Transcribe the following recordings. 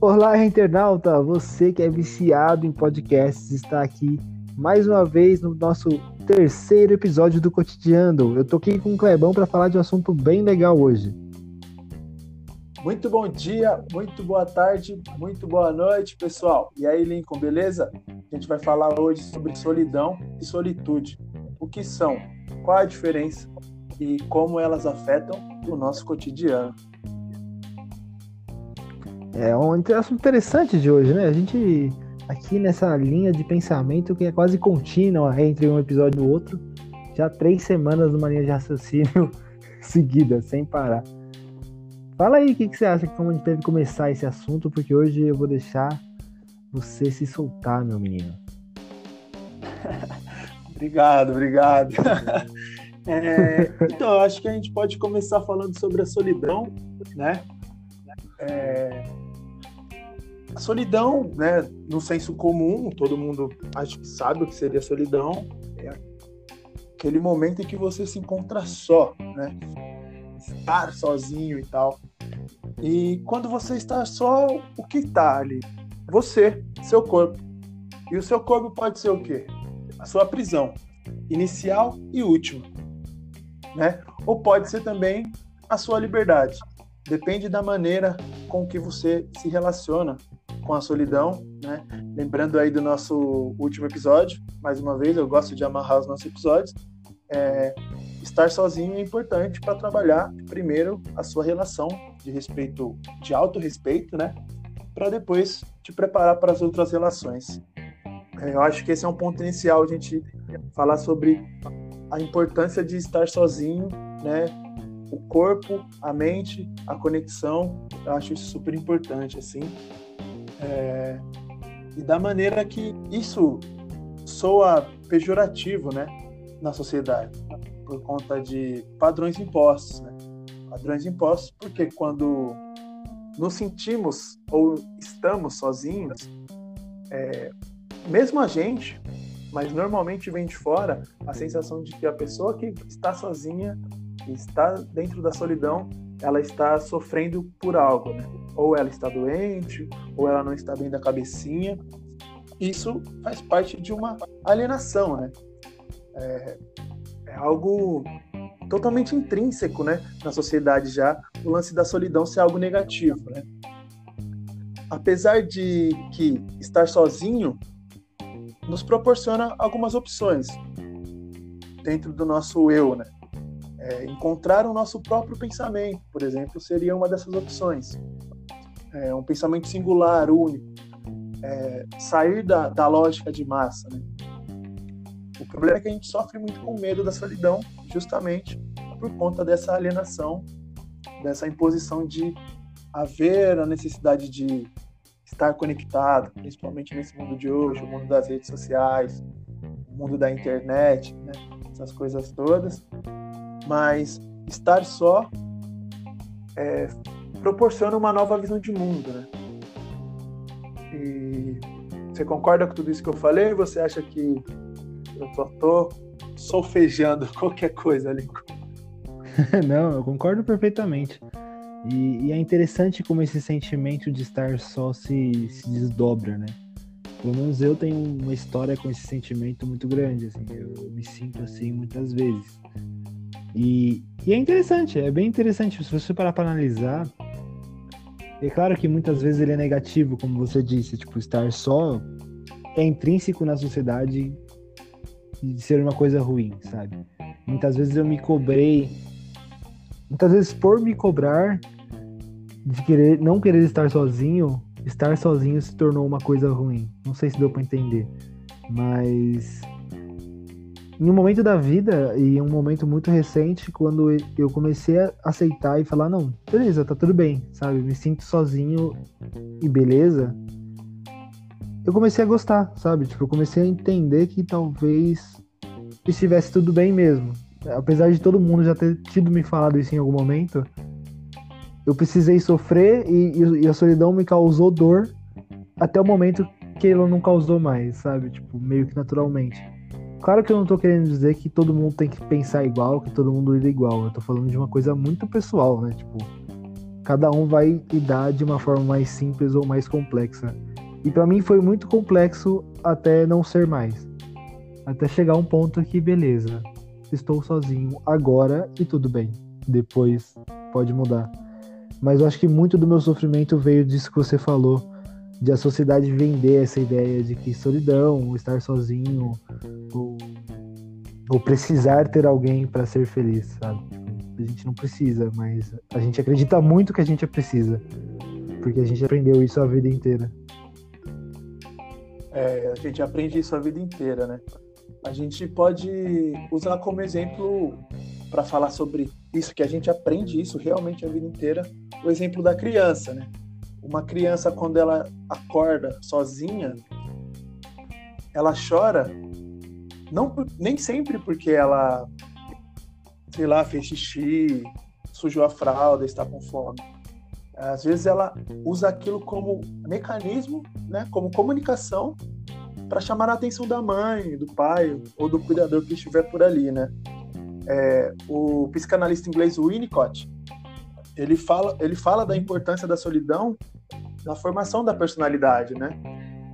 Olá, internauta! Você que é viciado em podcasts está aqui mais uma vez no nosso terceiro episódio do Cotidiano. Eu tô aqui com o Clebão para falar de um assunto bem legal hoje. Muito bom dia, muito boa tarde, muito boa noite, pessoal. E aí, Lincoln, beleza? A gente vai falar hoje sobre solidão e solitude. O que são? Qual a diferença? E como elas afetam o nosso cotidiano. É um assunto interessante de hoje, né? A gente aqui nessa linha de pensamento que é quase contínua entre um episódio e o outro, já três semanas numa linha de raciocínio seguida, sem parar. Fala aí o que, que, você acha que como a gente deve começar esse assunto, porque hoje eu vou deixar você se soltar, meu menino. obrigado, obrigado. é, então, eu acho que a gente pode começar falando sobre a solidão, né? É, a solidão, né, no senso comum, todo mundo acho que sabe o que seria solidão, é aquele momento em que você se encontra só, né? Estar sozinho e tal. E quando você está só, o que está ali? Você, seu corpo. E o seu corpo pode ser o quê? A sua prisão, inicial e última, né? Ou pode ser também a sua liberdade. Depende da maneira com que você se relaciona com a solidão, né? Lembrando aí do nosso último episódio, mais uma vez, eu gosto de amarrar os nossos episódios. É, estar sozinho é importante para trabalhar primeiro a sua relação de respeito, de auto-respeito, né? Para depois te preparar para as outras relações. É, eu acho que esse é um ponto inicial, a gente falar sobre a importância de estar sozinho, né? O corpo, a mente, a conexão, eu acho isso super importante, assim. É, e da maneira que isso soa pejorativo, né, na sociedade, por conta de padrões impostos, né? Padrões impostos porque quando nos sentimos ou estamos sozinhos, é, mesmo a gente, mas normalmente vem de fora a sensação de que a pessoa que está sozinha, que está dentro da solidão, ela está sofrendo por algo, né? Ou ela está doente, ou ela não está bem da cabecinha. Isso faz parte de uma alienação, né? É, é algo totalmente intrínseco, né, na sociedade já, o lance da solidão ser algo negativo, né? Apesar de que estar sozinho nos proporciona algumas opções dentro do nosso eu, né? É, encontrar o nosso próprio pensamento, por exemplo, seria uma dessas opções. É, um pensamento singular, único. É, sair da, da lógica de massa. Né? O problema é que a gente sofre muito com medo da solidão, justamente por conta dessa alienação, dessa imposição de haver a necessidade de estar conectado, principalmente nesse mundo de hoje, o mundo das redes sociais, o mundo da internet, né? essas coisas todas mas estar só é, proporciona uma nova visão de mundo, né? E você concorda com tudo isso que eu falei? Você acha que eu só tô solfejando qualquer coisa ali? Não, eu concordo perfeitamente. E, e, é interessante como esse sentimento de estar só se, se desdobra, né? Pelo menos eu tenho uma história com esse sentimento muito grande, assim. Eu me sinto assim muitas vezes. E, e é interessante, é bem interessante. Se você parar para analisar, é claro que muitas vezes ele é negativo, como você disse, tipo, estar só é intrínseco na sociedade de ser uma coisa ruim, sabe? Muitas vezes eu me cobrei, muitas vezes por me cobrar de querer não querer estar sozinho, estar sozinho se tornou uma coisa ruim. Não sei se deu para entender, mas em um momento da vida e um momento muito recente, quando eu comecei a aceitar e falar, não, beleza, tá tudo bem, sabe? Me sinto sozinho e beleza. Eu comecei a gostar, sabe? Tipo, eu comecei a entender que talvez estivesse tudo bem mesmo. Apesar de todo mundo já ter tido me falado isso em algum momento, eu precisei sofrer e, e a solidão me causou dor até o momento que ela não causou mais, sabe? Tipo, meio que naturalmente. Claro que eu não tô querendo dizer que todo mundo tem que pensar igual, que todo mundo lida igual. Eu tô falando de uma coisa muito pessoal, né? Tipo, cada um vai lidar de uma forma mais simples ou mais complexa. E para mim foi muito complexo até não ser mais. Até chegar um ponto que, beleza, estou sozinho agora e tudo bem. Depois pode mudar. Mas eu acho que muito do meu sofrimento veio disso que você falou, de a sociedade vender essa ideia de que solidão, estar sozinho, ou, ou precisar ter alguém para ser feliz, sabe? A gente não precisa, mas a gente acredita muito que a gente precisa, porque a gente aprendeu isso a vida inteira. É, a gente aprende isso a vida inteira, né? A gente pode usar como exemplo para falar sobre isso que a gente aprende isso realmente a vida inteira, o exemplo da criança, né? Uma criança quando ela acorda sozinha, ela chora não nem sempre porque ela sei lá, fez xixi, sujou a fralda, está com fome. Às vezes ela usa aquilo como mecanismo, né, como comunicação para chamar a atenção da mãe, do pai ou do cuidador que estiver por ali, né? É, o psicanalista inglês Winnicott ele fala, ele fala da importância da solidão na formação da personalidade, né?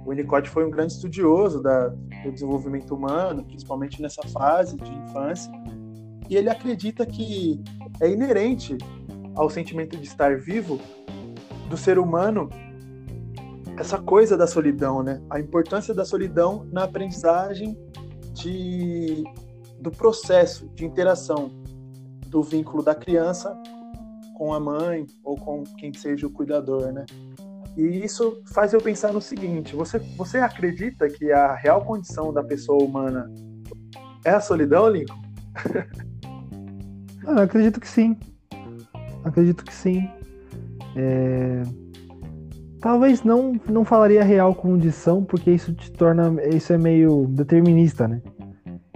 O Winnicott foi um grande estudioso da, do desenvolvimento humano, principalmente nessa fase de infância, e ele acredita que é inerente ao sentimento de estar vivo do ser humano essa coisa da solidão, né? A importância da solidão na aprendizagem de, do processo de interação do vínculo da criança com a mãe ou com quem seja o cuidador, né? E isso faz eu pensar no seguinte: você, você acredita que a real condição da pessoa humana é a solidão, Lincoln? Ah, acredito que sim. Acredito que sim. É... Talvez não, não falaria real condição, porque isso te torna. Isso é meio determinista, né?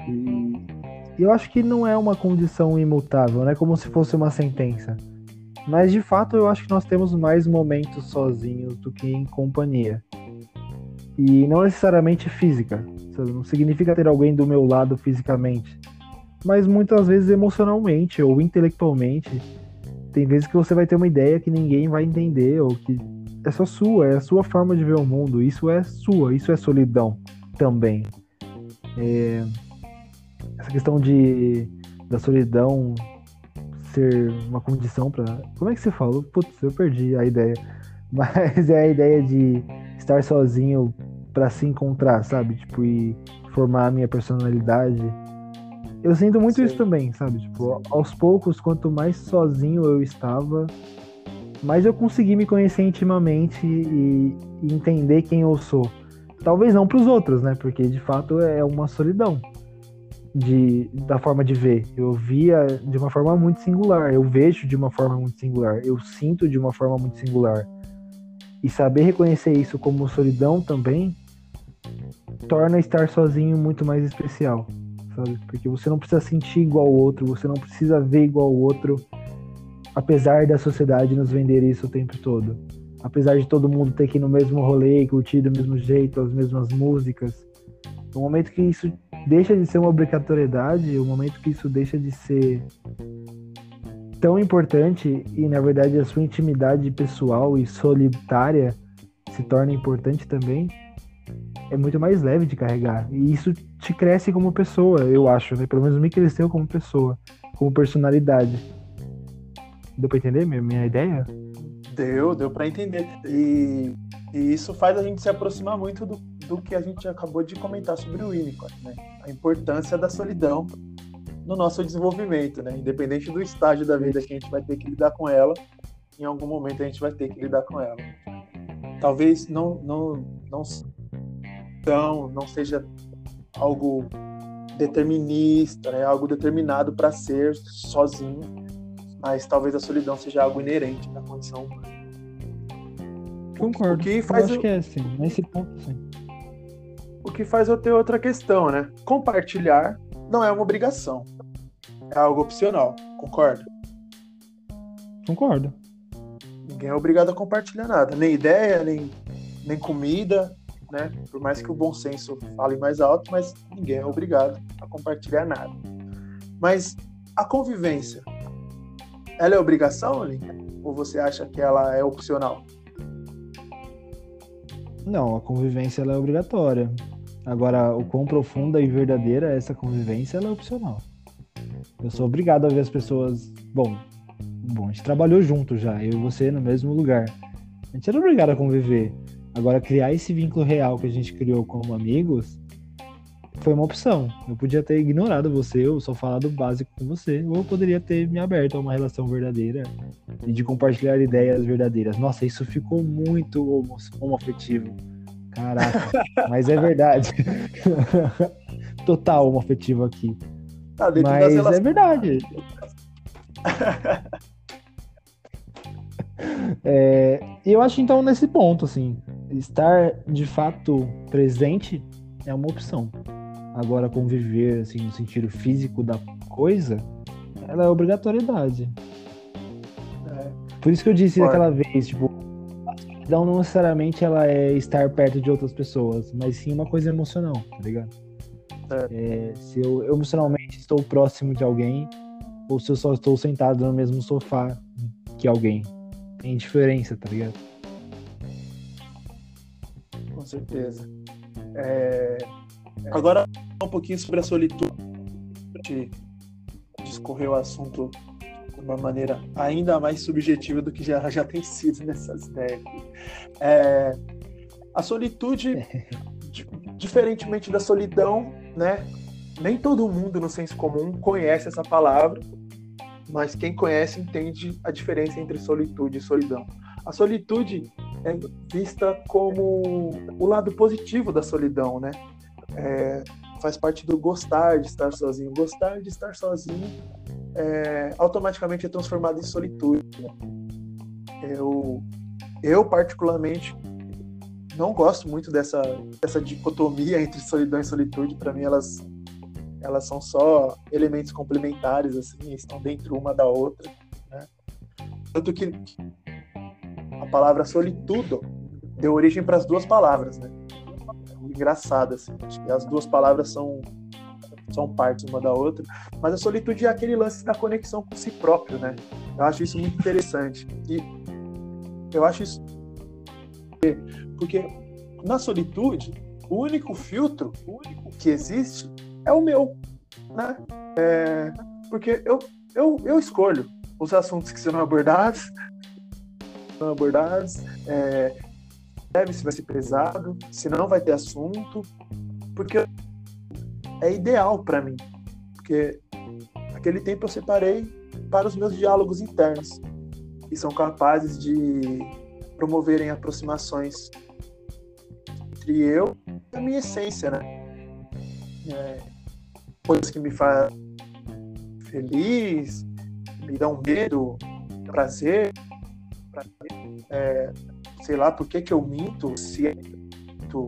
E eu acho que não é uma condição imutável, não é como se fosse uma sentença. Mas de fato eu acho que nós temos mais momentos sozinhos do que em companhia. E não necessariamente física. Sabe? Não significa ter alguém do meu lado fisicamente mas muitas vezes emocionalmente ou intelectualmente. Tem vezes que você vai ter uma ideia que ninguém vai entender, ou que é só sua, é a sua forma de ver o mundo. Isso é sua, isso é solidão também. É... Essa questão de da solidão ser uma condição para. Como é que você falou? Putz, eu perdi a ideia. Mas é a ideia de estar sozinho para se encontrar, sabe? Tipo, e formar a minha personalidade eu sinto muito Sim. isso também, sabe? Tipo, aos poucos, quanto mais sozinho eu estava, mais eu consegui me conhecer intimamente e, e entender quem eu sou. Talvez não para os outros, né? Porque de fato é uma solidão de, da forma de ver. Eu via de uma forma muito singular, eu vejo de uma forma muito singular, eu sinto de uma forma muito singular. E saber reconhecer isso como solidão também torna estar sozinho muito mais especial sabe? Porque você não precisa sentir igual ao outro, você não precisa ver igual ao outro, apesar da sociedade nos vender isso o tempo todo. Apesar de todo mundo ter que ir no mesmo rolê, curtir do mesmo jeito, as mesmas músicas. No momento que isso deixa de ser uma obrigatoriedade, o momento que isso deixa de ser tão importante e na verdade a sua intimidade pessoal e solitária se torna importante também, é muito mais leve de carregar. E isso te cresce como pessoa, eu acho, né? Pelo menos me cresceu como pessoa, como personalidade. Deu pra entender minha, minha ideia? Deu, deu pra entender. E, e isso faz a gente se aproximar muito do, do que a gente acabou de comentar sobre o Winnicott, né? A importância da solidão no nosso desenvolvimento, né? Independente do estágio da vida que a gente vai ter que lidar com ela, em algum momento a gente vai ter que lidar com ela. Talvez não, não, não então não seja algo determinista, né? algo determinado para ser sozinho, mas talvez a solidão seja algo inerente na condição humana. Concordo. O que faz eu acho eu... que é assim, nesse ponto sim. O que faz eu ter outra questão, né? Compartilhar não é uma obrigação. É algo opcional, concorda? Concordo. Ninguém é obrigado a compartilhar nada, nem ideia, nem, nem comida, né? Por mais que o bom senso fale mais alto, mas ninguém é obrigado a compartilhar nada. Mas a convivência, ela é obrigação, ali? Ou você acha que ela é opcional? Não, a convivência é obrigatória. Agora, o quão profunda e verdadeira é essa convivência, é opcional. Eu sou obrigado a ver as pessoas. Bom, bom, a gente trabalhou junto já, eu e você no mesmo lugar. A gente era obrigado a conviver. Agora, criar esse vínculo real que a gente criou como amigos foi uma opção. Eu podia ter ignorado você, ou só falado básico com você, ou eu poderia ter me aberto a uma relação verdadeira e de compartilhar ideias verdadeiras. Nossa, isso ficou muito homoafetivo. Caraca, mas é verdade. Total homoafetivo aqui. Tá mas é verdade. é, eu acho então nesse ponto, assim, estar de fato presente é uma opção. Agora, conviver, assim, no sentido físico da coisa, ela é obrigatoriedade. É. Por isso que eu disse aquela vez, tipo, não necessariamente ela é estar perto de outras pessoas, mas sim uma coisa emocional, tá ligado? É. É, se eu emocionalmente estou próximo de alguém, ou se eu só estou sentado no mesmo sofá que alguém. Tem diferença, tá ligado? Com certeza. É... Agora, um pouquinho sobre a solitude. Discorreu o assunto de uma maneira ainda mais subjetiva do que já, já tem sido nessas décadas. É... A solitude, diferentemente da solidão, né? Nem todo mundo no senso comum conhece essa palavra, mas quem conhece entende a diferença entre solitude e solidão. A solitude é vista como o lado positivo da solidão, né? É, faz parte do gostar de estar sozinho. Gostar de estar sozinho é, automaticamente é transformado em solitude. Eu, eu, particularmente, não gosto muito dessa, dessa dicotomia entre solidão e solitude. Para mim, elas, elas são só elementos complementares, assim, estão dentro uma da outra. Né? Tanto que a palavra solitudo deu origem para as duas palavras, né? Engraçada, assim. Acho que as duas palavras são, são partes uma da outra. Mas a solitude é aquele lance da conexão com si próprio, né? Eu acho isso muito interessante. E eu acho isso. Porque na solitude, o único filtro o único que existe é o meu, né? É, porque eu, eu, eu escolho os assuntos que serão abordados, abordados, é, deve se vai ser pesado, se não vai ter assunto, porque é ideal para mim, porque aquele tempo eu separei para os meus diálogos internos e são capazes de promoverem aproximações entre eu e a minha essência, né? É, coisas que me fazem feliz, me dão medo, prazer, prazer é, sei lá, por que, que eu minto, se é minto,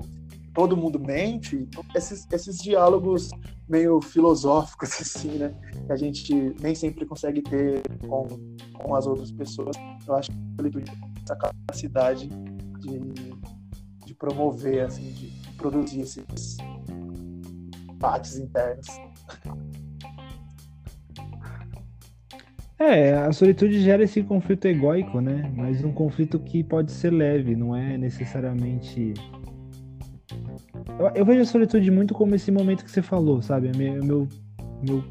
todo mundo mente. Esses, esses diálogos meio filosóficos, assim, né? Que a gente nem sempre consegue ter com, com as outras pessoas. Eu acho que ele essa capacidade de, de promover, assim, de produzir esses debates internos. É, a solitude gera esse conflito egóico, né? Mas um conflito que pode ser leve, não é necessariamente. Eu, eu vejo a solitude muito como esse momento que você falou, sabe? O meu, meu, meu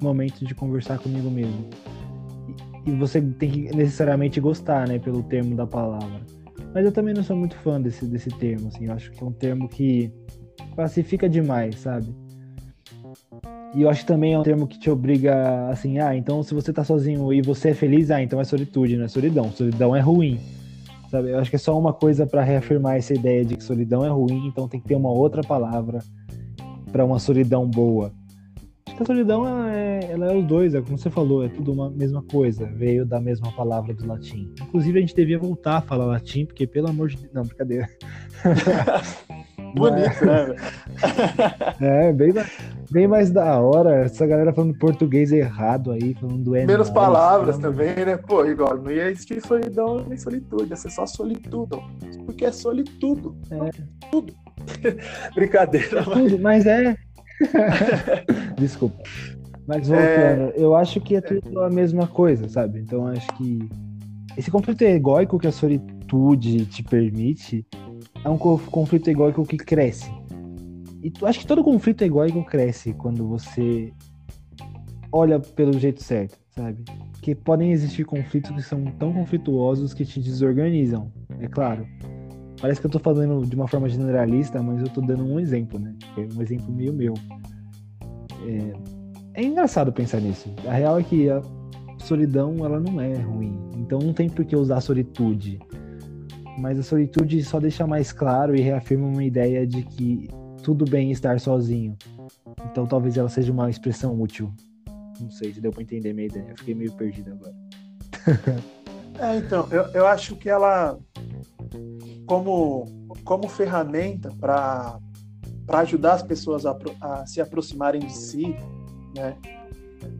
momento de conversar comigo mesmo. E, e você tem que necessariamente gostar, né? Pelo termo da palavra. Mas eu também não sou muito fã desse, desse termo, assim. Eu acho que é um termo que classifica demais, sabe? E eu acho que também é um termo que te obriga, assim, ah, então se você tá sozinho e você é feliz, ah, então é solitude, não é solidão. Solidão é ruim. Sabe? Eu acho que é só uma coisa para reafirmar essa ideia de que solidão é ruim, então tem que ter uma outra palavra para uma solidão boa. Acho que a solidão é, ela é os dois, é como você falou, é tudo uma mesma coisa, veio da mesma palavra do latim. Inclusive a gente devia voltar a falar latim, porque pelo amor de Deus. Não, brincadeira. bonito, né? é, bem, bem mais da hora. Essa galera falando português errado aí, falando é Menos palavras também, né? Pô, igual, não ia existir solidão nem solitude, ia ser só solitudo. Porque é solitudo. É. Tudo. Brincadeira. Mas, mas é. Desculpa. Mas voltando, é... eu acho que é tudo a mesma coisa, sabe? Então acho que esse conflito egóico que a solitude te permite é um conflito egóico que cresce. E tu, acho que todo conflito egóico cresce quando você olha pelo jeito certo, sabe? Que podem existir conflitos que são tão conflituosos que te desorganizam, é claro. Parece que eu tô falando de uma forma generalista, mas eu tô dando um exemplo, né? É um exemplo meio meu. É, é engraçado pensar nisso. A real é que a solidão ela não é ruim. Então não tem por que usar solitude. Mas a solitude só deixa mais claro e reafirma uma ideia de que tudo bem estar sozinho. Então talvez ela seja uma expressão útil. Não sei se deu para entender minha ideia. Eu fiquei meio perdido agora. é, então, eu, eu acho que ela, como, como ferramenta para ajudar as pessoas a, a se aproximarem de si, né?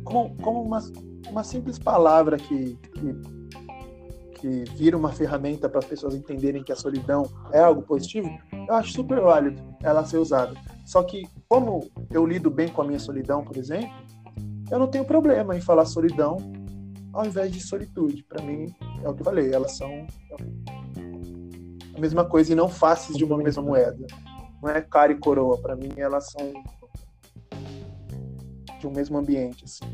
Como, como uma, uma simples palavra que, que, que vira uma ferramenta para as pessoas entenderem que a solidão é algo positivo, eu acho super válido ela ser usada. Só que, como eu lido bem com a minha solidão, por exemplo, eu não tenho problema em falar solidão ao invés de solitude. Para mim, é o que eu falei, elas são a mesma coisa e não faces de uma mesma moeda. Não é cara e coroa. Para mim, elas são de um mesmo ambiente. Assim.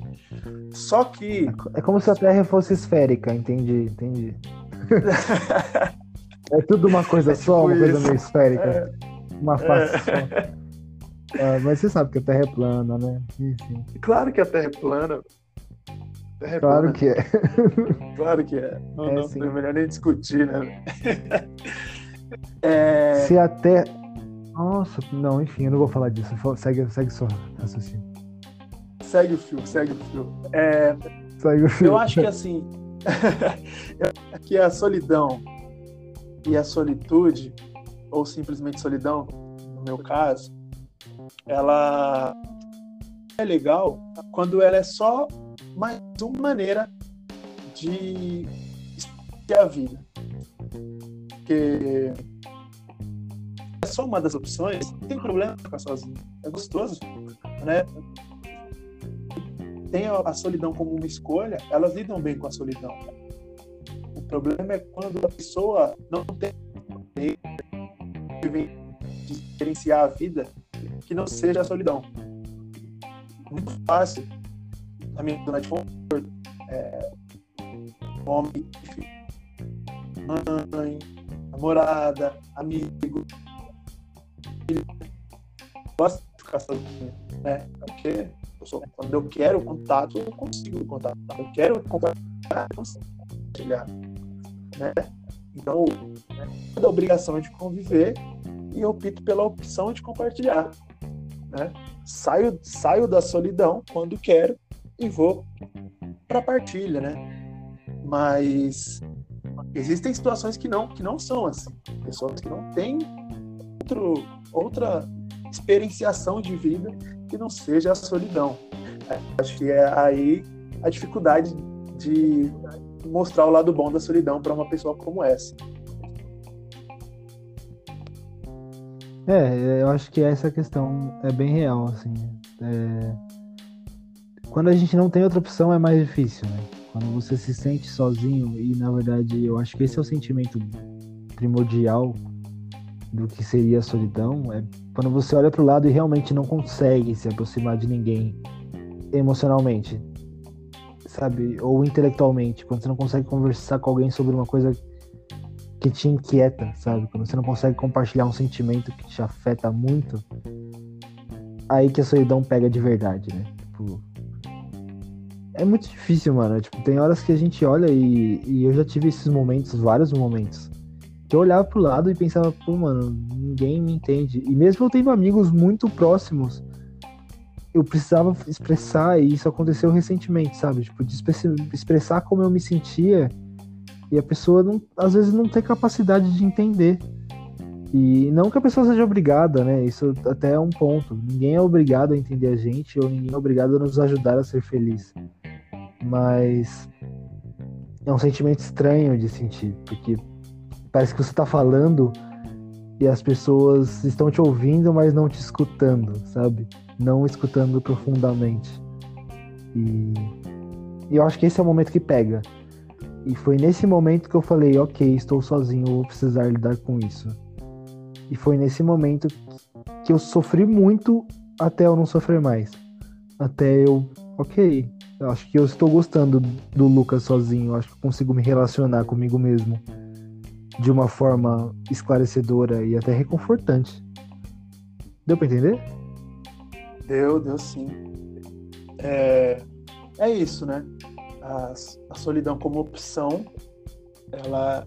Só que. É como se a Terra fosse esférica, entendi, entendi. é tudo uma coisa é tipo só, uma isso. coisa meio esférica. É. Uma face é. só. Ah, mas você sabe que a Terra é plana, né? Enfim. Claro que a Terra é plana. Terra é claro plana. que é. claro que é. Não, é, não, é melhor nem discutir, né? é... Se a Terra. Nossa, não, enfim, eu não vou falar disso. Segue, segue só raciocínio segue o fio, segue o fio. É, segue o fio. Eu acho que assim, que a solidão e a solitude, ou simplesmente solidão, no meu caso, ela é legal quando ela é só mais uma maneira de ter a vida. Porque é só uma das opções, não tem problema ficar sozinho. É gostoso, né? Tem a, solidão como uma escolha, elas lidam bem com a solidão. O problema é quando a pessoa não tem de experienciar a vida que não seja a solidão. Muito fácil, na minha zona de conforto, é, homem, mãe, namorada, amigo, gosta de ficar sozinho, né? Porque quando eu quero contato, eu consigo contato. Eu quero compartilhar, eu consigo compartilhar. Né? Então, né, a obrigação é de conviver e opto pela opção de compartilhar. Né? Saio, saio da solidão quando quero e vou para a partilha, né? Mas existem situações que não, que não são assim. Pessoas que não têm outro, outra experienciação de vida que não seja a solidão. Acho que é aí a dificuldade de mostrar o lado bom da solidão para uma pessoa como essa. É, eu acho que essa questão é bem real, assim. É... Quando a gente não tem outra opção é mais difícil, né? Quando você se sente sozinho e na verdade eu acho que esse é o sentimento primordial do que seria a solidão, é quando você olha para o lado e realmente não consegue se aproximar de ninguém emocionalmente, sabe? Ou intelectualmente, quando você não consegue conversar com alguém sobre uma coisa que te inquieta, sabe? Quando você não consegue compartilhar um sentimento que te afeta muito, aí que a solidão pega de verdade, né? Tipo, é muito difícil, mano. Tipo, tem horas que a gente olha e, e eu já tive esses momentos, vários momentos, que eu olhava pro lado e pensava, pô, mano, ninguém me entende. E mesmo eu tendo amigos muito próximos, eu precisava expressar, e isso aconteceu recentemente, sabe? Tipo, de expressar como eu me sentia, e a pessoa, não, às vezes, não tem capacidade de entender. E não que a pessoa seja obrigada, né? Isso até é um ponto. Ninguém é obrigado a entender a gente ou ninguém é obrigado a nos ajudar a ser feliz. Mas é um sentimento estranho de sentir, porque parece que você tá falando e as pessoas estão te ouvindo, mas não te escutando, sabe? Não escutando profundamente. E, e eu acho que esse é o momento que pega. E foi nesse momento que eu falei, ok, estou sozinho, vou precisar lidar com isso. E foi nesse momento que eu sofri muito até eu não sofrer mais. Até eu, ok, eu acho que eu estou gostando do Lucas sozinho, acho que eu consigo me relacionar comigo mesmo de uma forma esclarecedora e até reconfortante. Deu para entender? Deu, deu sim. É, é isso, né? A, a solidão como opção, ela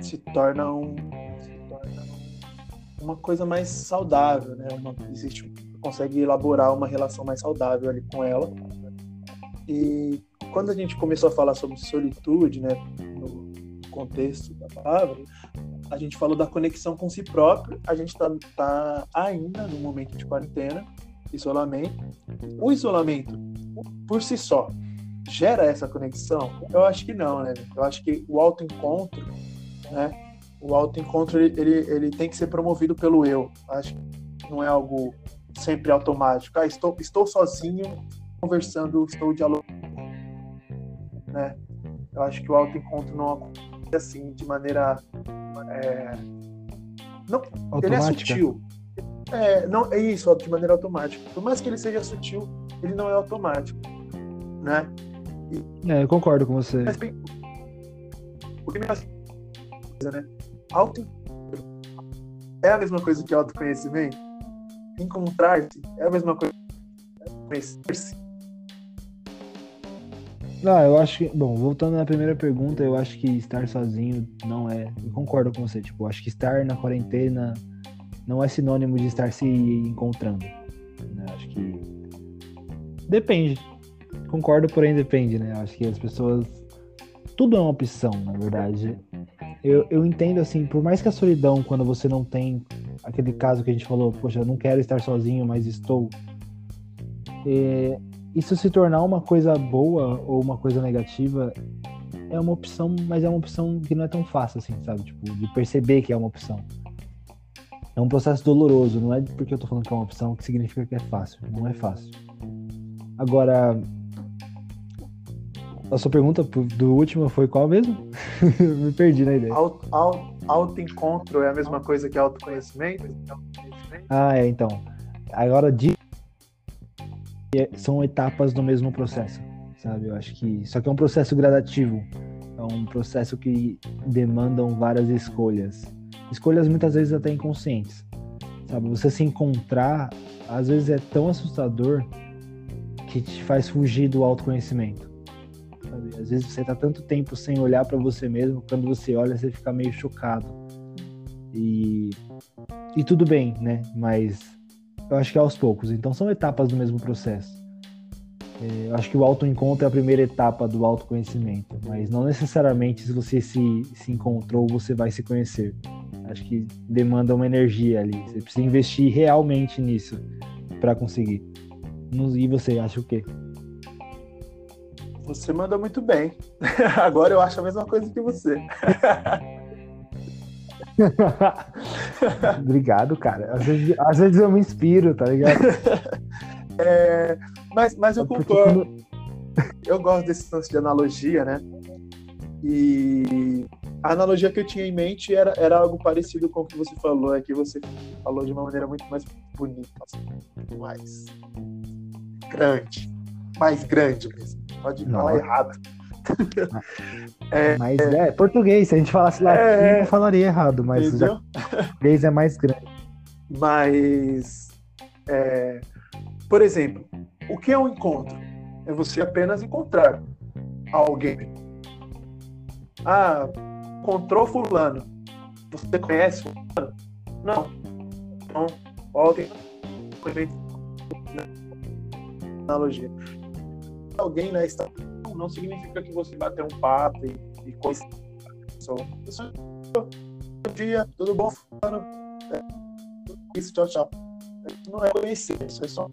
se torna um, uma coisa mais saudável, né? Uma, existe, consegue elaborar uma relação mais saudável ali com ela. E quando a gente começou a falar sobre solitude, né, no contexto da palavra, a gente falou da conexão com si próprio. A gente está tá ainda no momento de quarentena, isolamento. O isolamento, por si só, gera essa conexão? Eu acho que não, né? Eu acho que o autoencontro, né? o autoencontro ele, ele, ele tem que ser promovido pelo eu. Acho que não é algo sempre automático. Ah, estou, estou sozinho, conversando, estou dialogando. Né? Eu acho que o autoencontro não acontece assim, de maneira. É... Não, ele é sutil. É, não, é isso, de maneira automática. Por mais que ele seja sutil, ele não é automático. Né? E, é, eu concordo com você. Mas, bem, o que me faz né? Auto é a mesma coisa que autoconhecimento? Encontrar-se é a mesma coisa que conhecer-se? Não, eu acho que. Bom, voltando na primeira pergunta, eu acho que estar sozinho não é. Eu concordo com você. Tipo, eu acho que estar na quarentena não é sinônimo de estar se encontrando. Né? Acho que. Depende. Concordo, porém depende, né? Acho que as pessoas. Tudo é uma opção, na verdade eu, eu entendo assim, por mais que a solidão, quando você não tem aquele caso que a gente falou, poxa, eu não quero estar sozinho, mas estou. É, isso se tornar uma coisa boa ou uma coisa negativa é uma opção, mas é uma opção que não é tão fácil assim, sabe? Tipo, de perceber que é uma opção. É um processo doloroso, não é porque eu tô falando que é uma opção que significa que é fácil. Não é fácil. Agora, a sua pergunta do último foi qual mesmo? Me perdi na ideia. Auto, auto, autoencontro é a mesma coisa que autoconhecimento? Ah, é, então. Agora, de... são etapas do mesmo processo, sabe? Eu acho que. Só que é um processo gradativo. É um processo que demandam várias escolhas. Escolhas muitas vezes até inconscientes. Sabe? Você se encontrar, às vezes é tão assustador que te faz fugir do autoconhecimento sabe? Às vezes você tá tanto tempo sem olhar para você mesmo, quando você olha você fica meio chocado. E e tudo bem, né? Mas eu acho que é aos poucos. Então são etapas do mesmo processo. É, eu acho que o autoencontro é a primeira etapa do autoconhecimento, mas não necessariamente se você se, se encontrou você vai se conhecer. Acho que demanda uma energia ali. Você precisa investir realmente nisso para conseguir. E você acha o quê? Você manda muito bem. Agora eu acho a mesma coisa que você. Obrigado, cara. Às vezes, às vezes, eu me inspiro, tá ligado? É, mas, mas eu concordo. Quando... Eu gosto desse lance de analogia, né? E a analogia que eu tinha em mente era, era algo parecido com o que você falou, é que você falou de uma maneira muito mais bonita, assim, mais grande, mais grande mesmo. Pode não. falar errado. é, mas é, português, se a gente falasse latim, é, não falaria errado, mas já, português é mais grande. Mas, é, por exemplo, o que é um encontro? É você apenas encontrar alguém. Ah, encontrou fulano. Você conhece fulano? Não. Então, alguém analogia alguém na estação não significa que você bateu um papo e, e coisa. Bom dia, tudo bom? É, isso, tchau, tchau. Não é conhecer, isso é só.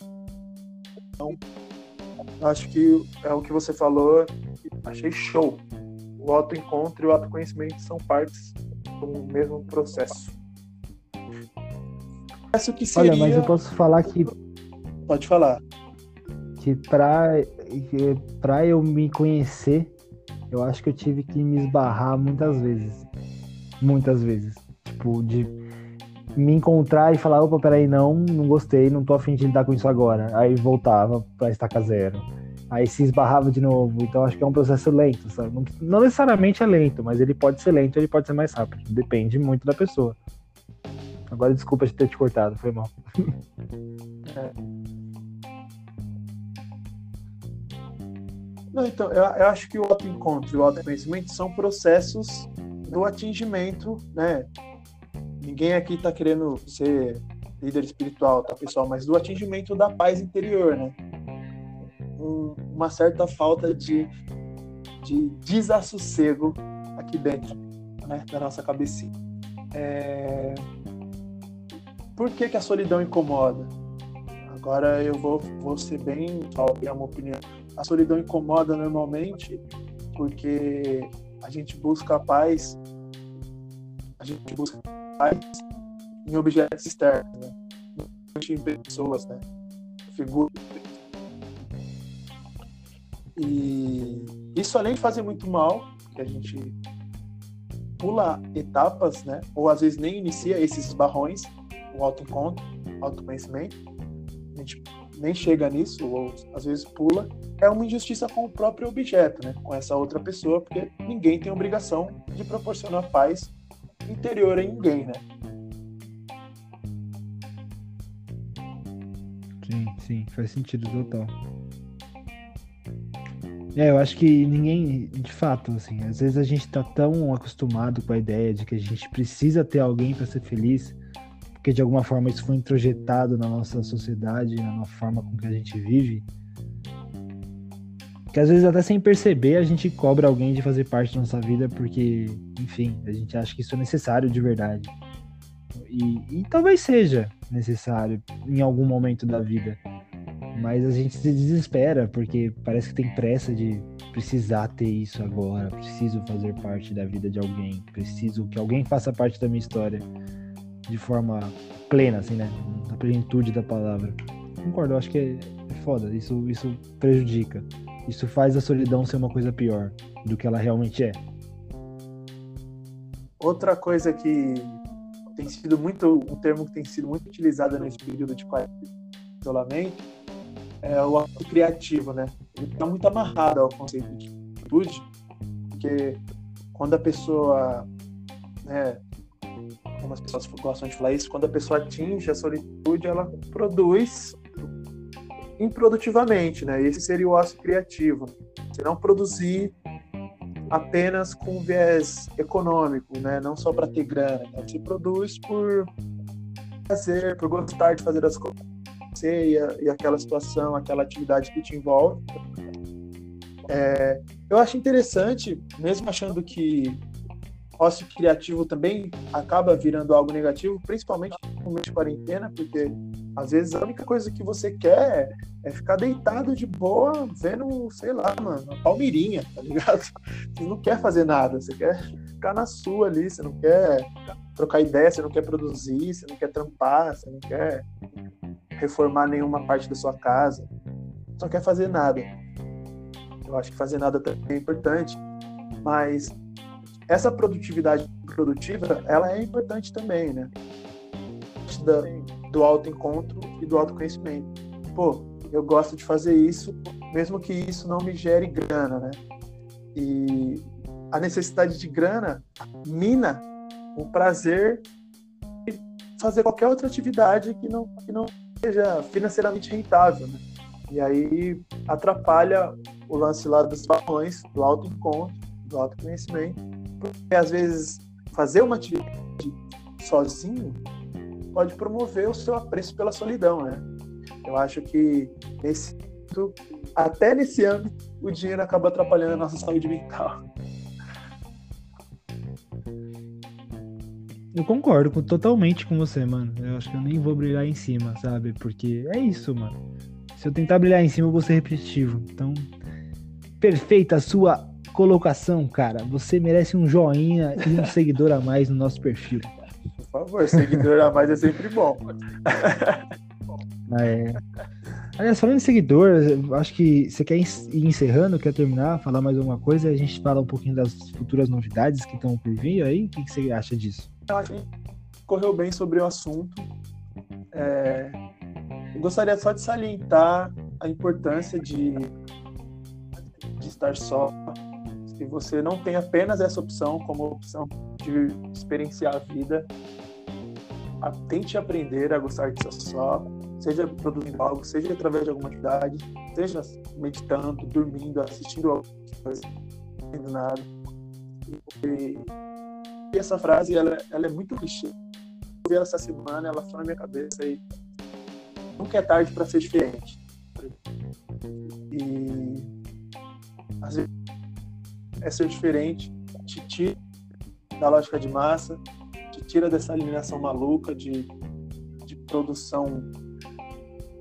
Então, acho que é o que você falou, achei show. O autoencontro e o autoconhecimento são partes do mesmo processo. Olha, mas eu posso falar que. Pode falar. Que pra, pra eu me conhecer, eu acho que eu tive que me esbarrar muitas vezes. Muitas vezes. Tipo, de me encontrar e falar, opa, peraí, não, não gostei, não tô afim de lidar com isso agora. Aí voltava pra estaca zero. Aí se esbarrava de novo. Então acho que é um processo lento, sabe? Não, não necessariamente é lento, mas ele pode ser lento, ele pode ser mais rápido. Depende muito da pessoa. Agora desculpa de ter te cortado, foi mal. É. Não, então, eu, eu, acho que o autoencontro e o autoconhecimento são processos do atingimento, né? Ninguém aqui está querendo ser líder espiritual, tá, pessoal? Mas do atingimento da paz interior, né? Um, uma certa falta de, de desassossego aqui dentro, né? Da nossa cabecinha. É... Por que, que a solidão incomoda? Agora eu vou, vou ser bem, a uma opinião. A solidão incomoda normalmente porque a gente busca a paz, a gente busca a paz em objetos externos, né? em pessoas, né? Figuras. E isso além de fazer muito mal, que a gente pula etapas, né? Ou às vezes nem inicia esses barrões, o autoencontro, autoconhecimento, a gente nem chega nisso, ou às vezes pula, é uma injustiça com o próprio objeto, né? com essa outra pessoa, porque ninguém tem obrigação de proporcionar paz interior a ninguém, né? Sim, sim, faz sentido total. É, eu acho que ninguém, de fato, assim, às vezes a gente tá tão acostumado com a ideia de que a gente precisa ter alguém para ser feliz, porque de alguma forma isso foi introjetado na nossa sociedade, na forma com que a gente vive, que às vezes até sem perceber a gente cobra alguém de fazer parte da nossa vida porque, enfim, a gente acha que isso é necessário de verdade. E, e talvez seja necessário em algum momento da vida. Mas a gente se desespera porque parece que tem pressa de precisar ter isso agora, preciso fazer parte da vida de alguém, preciso que alguém faça parte da minha história de forma plena, assim, né? Na plenitude da palavra. Concordo, eu acho que é, é foda, isso, isso prejudica. Isso faz a solidão ser uma coisa pior do que ela realmente é. Outra coisa que tem sido muito, um termo que tem sido muito utilizado nesse período de isolamento é o ato criativo, né? Ele está muito amarrado ao conceito de atitude, porque quando a pessoa né, algumas pessoas gostam de falar isso, quando a pessoa atinge a solitude, ela produz improdutivamente, né? Esse seria o ócio criativo. Você não produzir apenas com viés econômico, né? Não só para ter grana. Né? Você produz por fazer, por gostar de fazer as coisas e, e aquela situação, aquela atividade que te envolve. É, eu acho interessante, mesmo achando que ócio criativo também acaba virando algo negativo, principalmente no momento de quarentena, porque às vezes a única coisa que você quer é ficar deitado de boa, vendo, sei lá, mano, uma palmeirinha, tá ligado? Você não quer fazer nada, você quer ficar na sua ali, você não quer trocar ideia, você não quer produzir, você não quer trampar, você não quer reformar nenhuma parte da sua casa, você não quer fazer nada. Eu acho que fazer nada também é importante, mas essa produtividade produtiva, ela é importante também, né? Da, do autoencontro e do autoconhecimento. Pô, eu gosto de fazer isso, mesmo que isso não me gere grana, né? E a necessidade de grana mina o prazer de fazer qualquer outra atividade que não, que não seja financeiramente rentável, né? E aí atrapalha o lance lá dos balões, do autoencontro, do autoconhecimento porque às vezes fazer uma atividade sozinho pode promover o seu apreço pela solidão, né? Eu acho que nesse até nesse âmbito o dinheiro acaba atrapalhando a nossa saúde mental. Eu concordo com, totalmente com você, mano. Eu acho que eu nem vou brilhar em cima, sabe? Porque é isso, mano. Se eu tentar brilhar em cima, eu vou ser repetitivo. Então, perfeita a sua colocação, cara. Você merece um joinha e um seguidor a mais no nosso perfil. Por favor, seguidor a mais é sempre bom. É. Aliás, falando em seguidor, acho que você quer ir encerrando, quer terminar, falar mais alguma coisa, a gente fala um pouquinho das futuras novidades que estão por vir aí. O que, que você acha disso? Eu acho que correu bem sobre o assunto. É... gostaria só de salientar a importância de, de estar só. Se você não tem apenas essa opção como opção de experienciar a vida, tente aprender a gostar estar só seja produzindo algo, seja através de alguma atividade, seja meditando, dormindo, assistindo algo, não nada. E, e, essa frase, ela, ela é muito clichê. Eu vi ela essa semana, ela foi na minha cabeça e nunca é tarde para ser diferente. E às vezes é ser diferente, te tira da lógica de massa, te tira dessa eliminação maluca de, de produção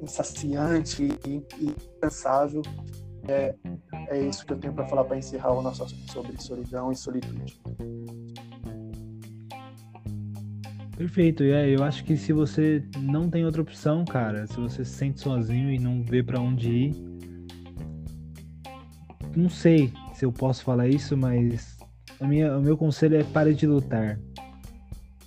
insaciante e incansável. É, é isso que eu tenho para falar para encerrar o nosso assunto sobre solidão e solitude. Perfeito, e é, eu acho que se você não tem outra opção, cara, se você se sente sozinho e não vê para onde ir, não sei se eu posso falar isso, mas a minha, o meu conselho é pare de lutar,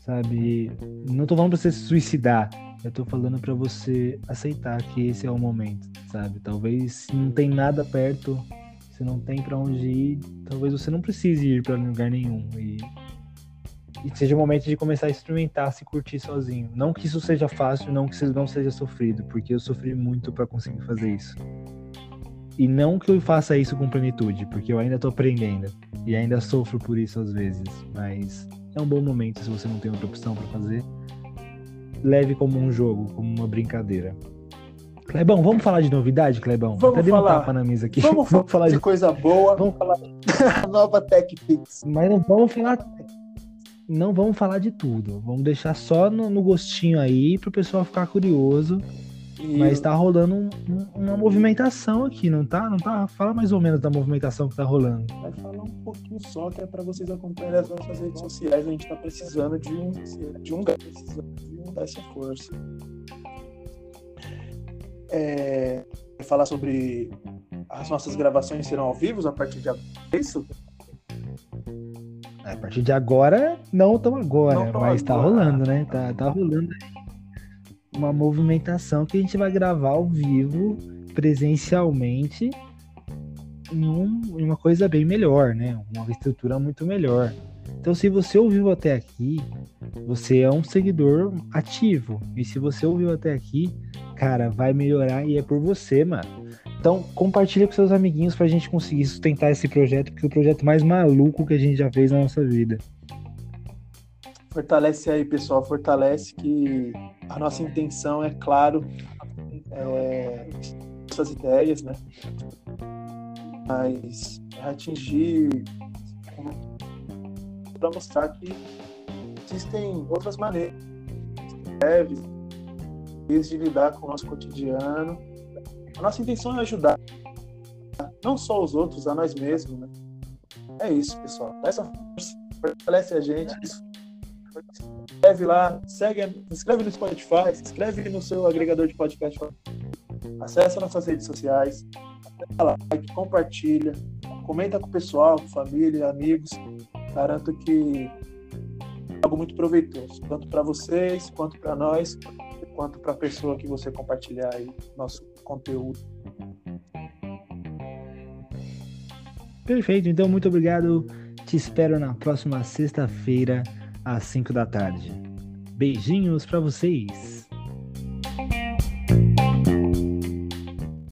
sabe? Não tô falando pra você se suicidar, eu tô falando para você aceitar que esse é o momento, sabe? Talvez se não tem nada perto, se não tem para onde ir, talvez você não precise ir para lugar nenhum e, e seja o momento de começar a experimentar, se curtir sozinho. Não que isso seja fácil, não que isso não seja sofrido, porque eu sofri muito para conseguir fazer isso. E não que eu faça isso com plenitude, porque eu ainda tô aprendendo e ainda sofro por isso às vezes, mas é um bom momento se você não tem outra opção para fazer leve como um jogo, como uma brincadeira. Clebão, vamos falar de novidade, Clebão? Vamos Até falar. Um tapa na mesa aqui. Vamos, vamos falar de, de, coisa boa. Vamos falar nova TechPix. Mas não vamos falar não vamos falar de tudo. Vamos deixar só no, no gostinho aí para o pessoal ficar curioso e... Mas tá rolando um, um, uma movimentação aqui, não tá? Não tá? Fala mais ou menos da movimentação que tá rolando. Vai falar um pouquinho só, que é para vocês acompanharem as nossas redes sociais. A gente tá precisando de um, de um, precisando de um dessa força. É, falar sobre as nossas gravações serão ao vivo a partir de agora. É isso? A partir de agora, não tão agora, não mas tá agora. tá rolando, né? Tá, tá rolando aí uma movimentação que a gente vai gravar ao vivo, presencialmente, em, um, em uma coisa bem melhor, né? Uma estrutura muito melhor. Então, se você ouviu até aqui, você é um seguidor ativo. E se você ouviu até aqui, cara, vai melhorar e é por você, mano. Então, compartilha com seus amiguinhos pra gente conseguir sustentar esse projeto, porque é o projeto mais maluco que a gente já fez na nossa vida. Fortalece aí, pessoal. Fortalece que a nossa intenção é, claro, é, essas ideias, né? Mas é atingir para mostrar que existem outras maneiras leves de lidar com o nosso cotidiano. A nossa intenção é ajudar não só os outros, a nós mesmos, né? É isso, pessoal. Essa força fortalece a gente. Isso inscreve lá, segue, se inscreve no Spotify, se inscreve no seu agregador de podcast. Acesse nossas redes sociais, like, compartilha, comenta com o pessoal, família, amigos. Garanto que é algo muito proveitoso, tanto para vocês, quanto para nós, quanto para a pessoa que você compartilhar aí nosso conteúdo. Perfeito, então muito obrigado. Te espero na próxima sexta-feira às 5 da tarde. Beijinhos para vocês!